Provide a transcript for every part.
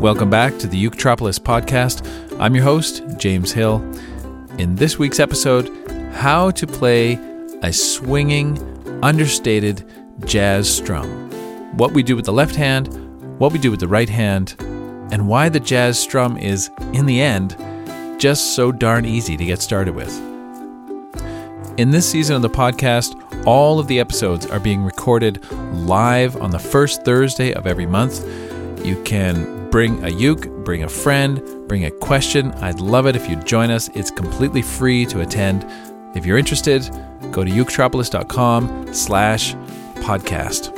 Welcome back to the Uketropolis podcast. I'm your host, James Hill. In this week's episode, how to play a swinging, understated jazz strum. What we do with the left hand, what we do with the right hand, and why the jazz strum is, in the end, just so darn easy to get started with. In this season of the podcast, all of the episodes are being recorded live on the first Thursday of every month. You can Bring a uke, bring a friend, bring a question. I'd love it if you join us. It's completely free to attend. If you're interested, go to uketropolis.com slash podcast.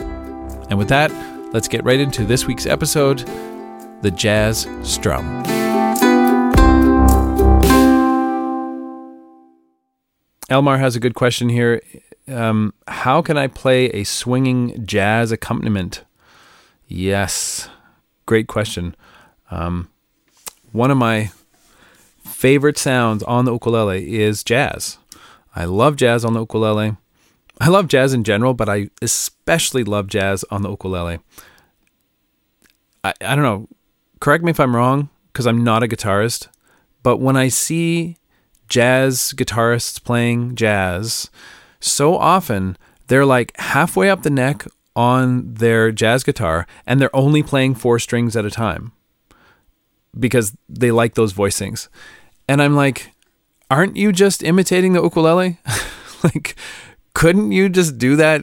And with that, let's get right into this week's episode, The Jazz Strum. Elmar has a good question here. Um, how can I play a swinging jazz accompaniment? Yes, great question. Um, one of my favorite sounds on the ukulele is jazz. I love jazz on the ukulele. I love jazz in general, but I especially love jazz on the ukulele. I, I don't know. Correct me if I'm wrong, because I'm not a guitarist, but when I see jazz guitarists playing jazz, so often they're like halfway up the neck on their jazz guitar and they're only playing four strings at a time because they like those voicings. And I'm like, aren't you just imitating the ukulele? like, couldn't you just do that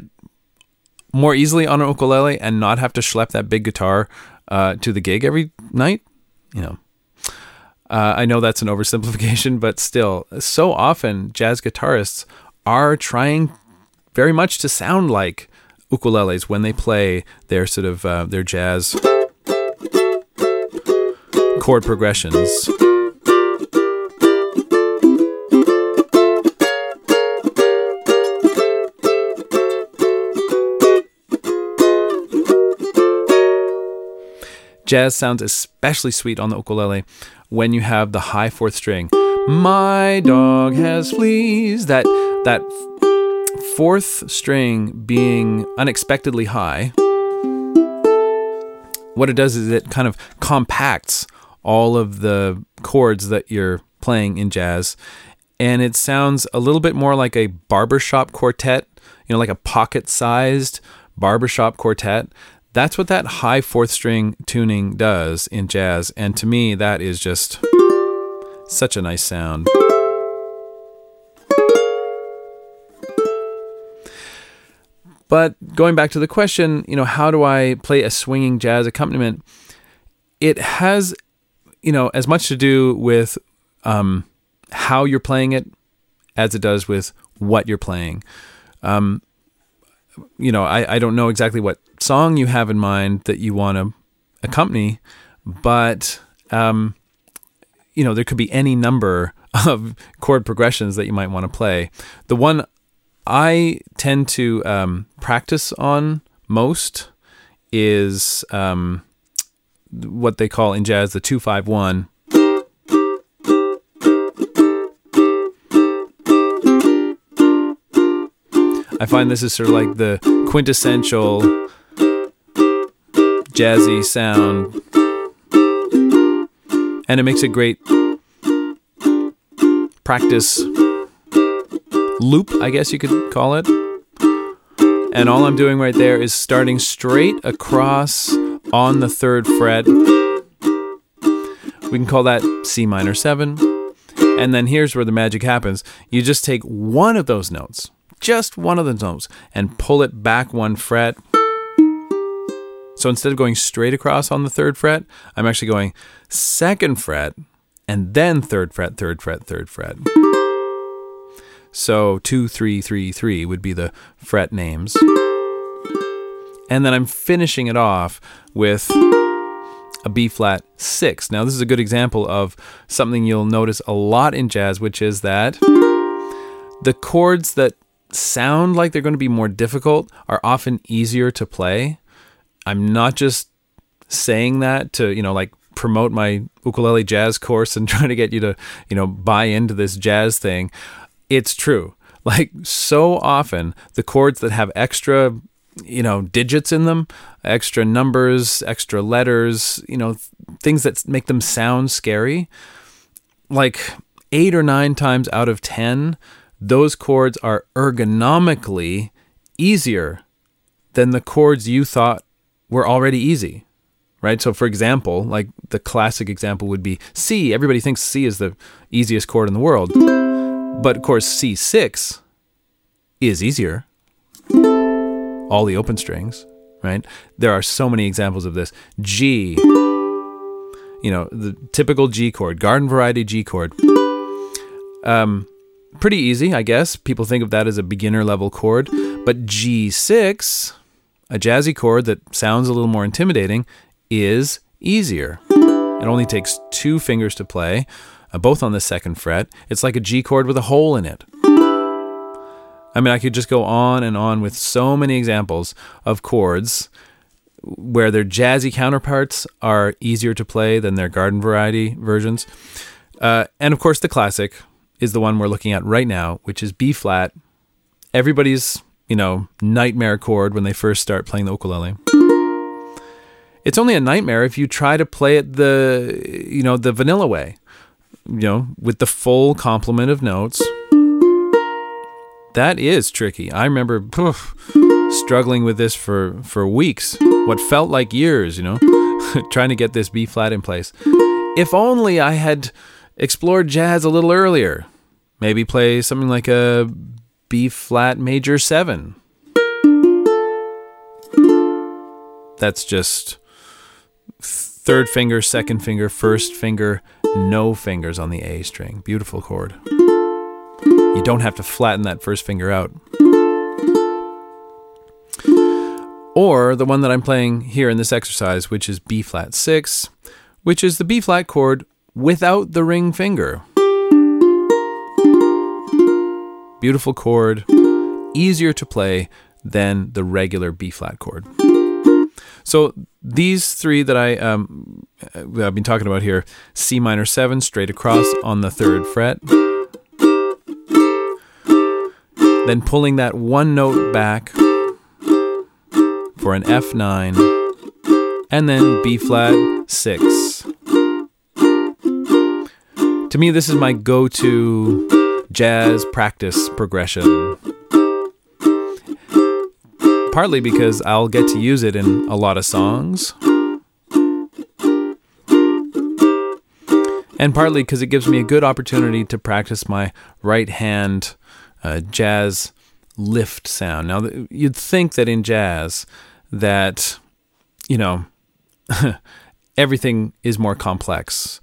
more easily on an ukulele and not have to schlep that big guitar uh, to the gig every night? You know. Uh, I know that's an oversimplification, but still, so often jazz guitarists are trying very much to sound like ukuleles when they play their sort of uh, their jazz chord progressions. Jazz sounds especially sweet on the ukulele when you have the high fourth string. My dog has fleas. That that fourth string being unexpectedly high, what it does is it kind of compacts all of the chords that you're playing in jazz. And it sounds a little bit more like a barbershop quartet, you know, like a pocket sized barbershop quartet. That's what that high fourth string tuning does in jazz. And to me, that is just such a nice sound. But going back to the question, you know, how do I play a swinging jazz accompaniment? It has, you know, as much to do with um, how you're playing it as it does with what you're playing. Um, you know, I, I don't know exactly what song you have in mind that you want to accompany, but, um, you know, there could be any number of chord progressions that you might want to play. The one I tend to um, practice on most is um, what they call in jazz the 251. I find this is sort of like the quintessential jazzy sound. And it makes a great practice loop, I guess you could call it. And all I'm doing right there is starting straight across on the third fret. We can call that C minor 7. And then here's where the magic happens. You just take one of those notes, just one of the notes, and pull it back one fret. So instead of going straight across on the third fret, I'm actually going second fret and then third fret, third fret, third fret. So 2333 would be the fret names. And then I'm finishing it off with a B flat 6. Now, this is a good example of something you'll notice a lot in jazz, which is that the chords that sound like they're going to be more difficult are often easier to play. I'm not just saying that to, you know, like promote my ukulele jazz course and trying to get you to, you know, buy into this jazz thing it's true. Like so often, the chords that have extra you know, digits in them, extra numbers, extra letters, you know, things that make them sound scary. Like eight or nine times out of 10, those chords are ergonomically easier than the chords you thought were already easy. Right? So, for example, like the classic example would be C. Everybody thinks C is the easiest chord in the world. But of course, C6 is easier all the open strings, right? There are so many examples of this. G, you know, the typical G chord, garden variety G chord. Um, pretty easy, I guess. People think of that as a beginner level chord. But G6, a jazzy chord that sounds a little more intimidating, is easier. It only takes two fingers to play, both on the second fret. It's like a G chord with a hole in it. I mean, I could just go on and on with so many examples of chords where their jazzy counterparts are easier to play than their garden variety versions. Uh, and of course, the classic is the one we're looking at right now, which is B flat. Everybody's, you know, nightmare chord when they first start playing the ukulele. It's only a nightmare if you try to play it the, you know, the vanilla way, you know, with the full complement of notes that is tricky. I remember poof, struggling with this for, for weeks, what felt like years, you know, trying to get this B flat in place. If only I had explored jazz a little earlier. Maybe play something like a B flat major 7. That's just third finger, second finger, first finger, no fingers on the A string. Beautiful chord. You don't have to flatten that first finger out. Or the one that I'm playing here in this exercise, which is B flat 6, which is the B flat chord without the ring finger. Beautiful chord, easier to play than the regular B flat chord. So these three that I um, I've been talking about here: C minor seven straight across on the third fret, then pulling that one note back for an F9, and then B flat 6. To me, this is my go to jazz practice progression. Partly because I'll get to use it in a lot of songs. And partly because it gives me a good opportunity to practice my right hand uh, jazz lift sound. Now, you'd think that in jazz, that you know, everything is more complex.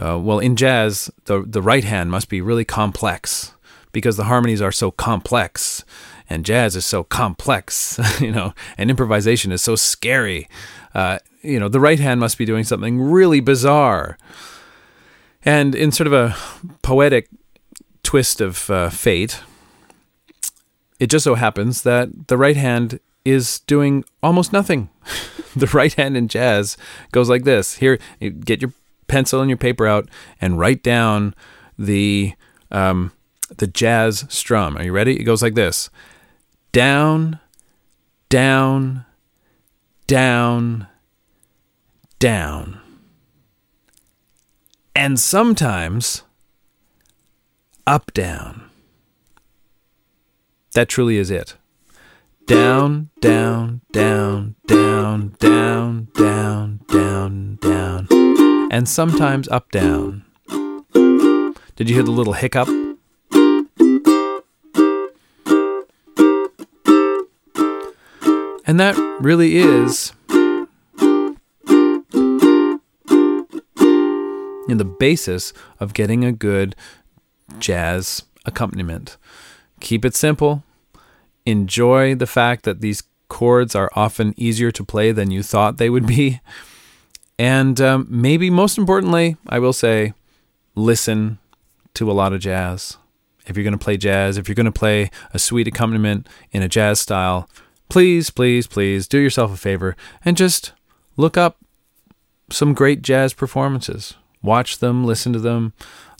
Uh, well, in jazz, the the right hand must be really complex because the harmonies are so complex, and jazz is so complex, you know, and improvisation is so scary. Uh, you know, the right hand must be doing something really bizarre. And in sort of a poetic twist of uh, fate, it just so happens that the right hand is doing almost nothing. the right hand in jazz goes like this. Here, get your pencil and your paper out and write down the um, the jazz strum. Are you ready? It goes like this: down, down, down, down, and sometimes up, down. That truly is it. Down, down, down, down, down, down, down, down, and sometimes up, down. Did you hear the little hiccup? And that really is the basis of getting a good jazz accompaniment. Keep it simple. Enjoy the fact that these chords are often easier to play than you thought they would be. And um, maybe most importantly, I will say, listen to a lot of jazz. If you're going to play jazz, if you're going to play a sweet accompaniment in a jazz style, please, please, please do yourself a favor and just look up some great jazz performances. Watch them, listen to them,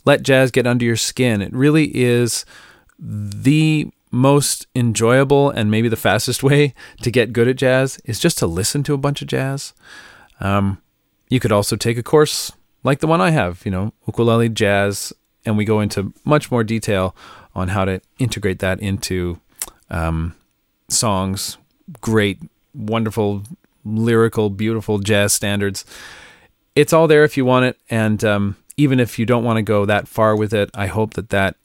let jazz get under your skin. It really is the most enjoyable and maybe the fastest way to get good at jazz is just to listen to a bunch of jazz. Um, you could also take a course like the one I have, you know, ukulele jazz, and we go into much more detail on how to integrate that into um, songs. Great, wonderful, lyrical, beautiful jazz standards. It's all there if you want it, and um, even if you don't want to go that far with it, I hope that that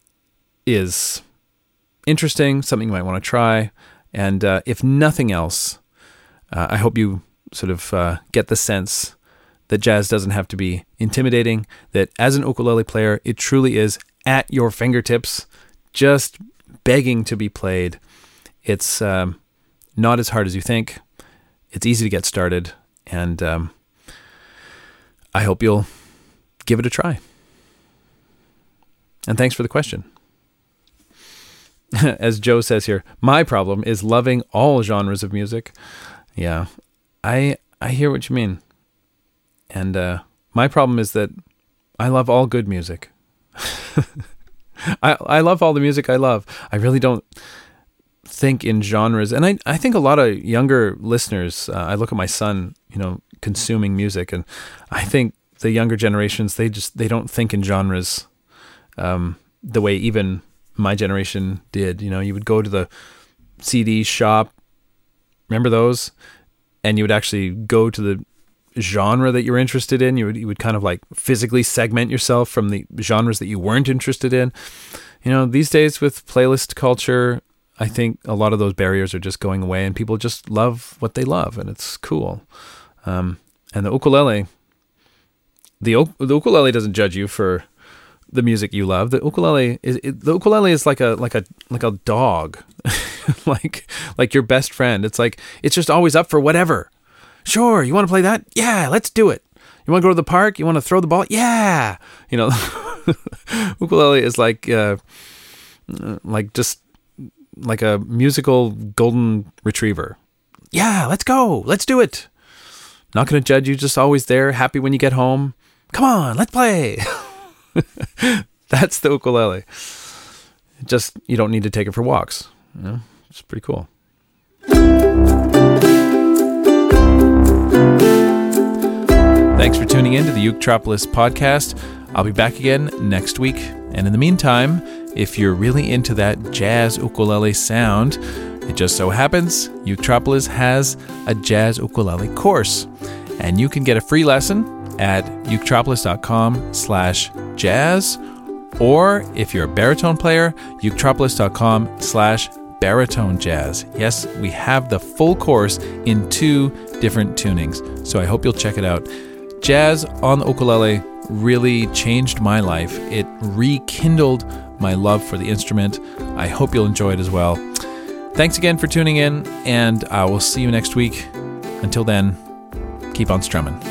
is interesting, something you might want to try. And uh, if nothing else, uh, I hope you sort of uh, get the sense that jazz doesn't have to be intimidating, that as an ukulele player, it truly is at your fingertips, just begging to be played. It's um, not as hard as you think. It's easy to get started. And um, I hope you'll give it a try. And thanks for the question. As Joe says here, my problem is loving all genres of music. Yeah, I I hear what you mean. And uh, my problem is that I love all good music. I I love all the music I love. I really don't think in genres, and I I think a lot of younger listeners. Uh, I look at my son, you know, consuming music, and I think the younger generations they just they don't think in genres um, the way even my generation did. You know, you would go to the CD shop. Remember those? And you would actually go to the genre that you're interested in. You would you would kind of like physically segment yourself from the genres that you weren't interested in. You know, these days with playlist culture, I think a lot of those barriers are just going away, and people just love what they love, and it's cool. Um, and the ukulele, the the ukulele doesn't judge you for the music you love. The ukulele is it, the ukulele is like a like a like a dog, like like your best friend. It's like it's just always up for whatever. Sure, you want to play that? Yeah, let's do it. You want to go to the park? You want to throw the ball? Yeah, you know, ukulele is like uh, like just like a musical golden retriever. Yeah, let's go. Let's do it. Not going to judge you. Just always there, happy when you get home. Come on, let's play. That's the ukulele. Just you don't need to take it for walks. You know, it's pretty cool. Thanks for tuning in to the Uketropolis podcast. I'll be back again next week. And in the meantime, if you're really into that jazz ukulele sound, it just so happens Uketropolis has a jazz ukulele course. And you can get a free lesson at uketropolis.com slash jazz. Or if you're a baritone player, uketropolis.com slash baritone jazz. Yes, we have the full course in two different tunings. So I hope you'll check it out. Jazz on the ukulele really changed my life. It rekindled my love for the instrument. I hope you'll enjoy it as well. Thanks again for tuning in, and uh, I will see you next week. Until then, keep on strumming.